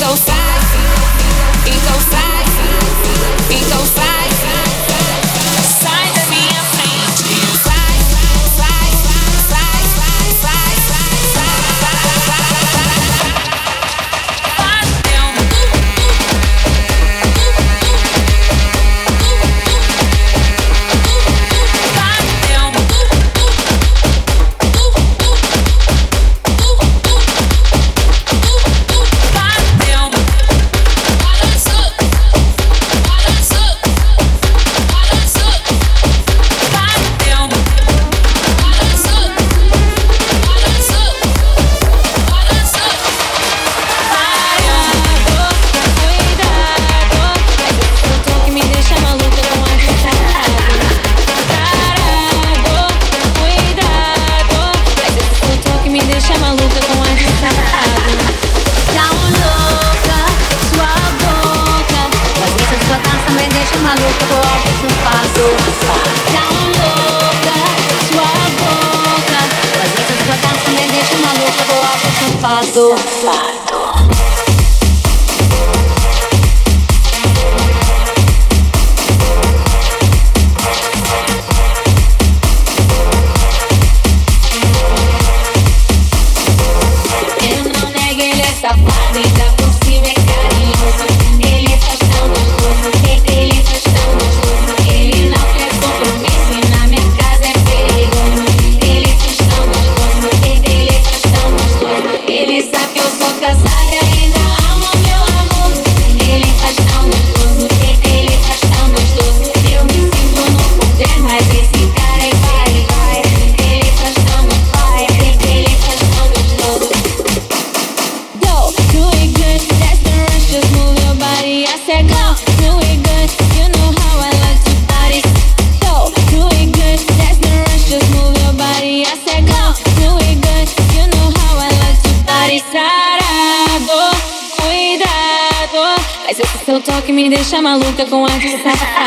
so sad. Maluca com ar de safado.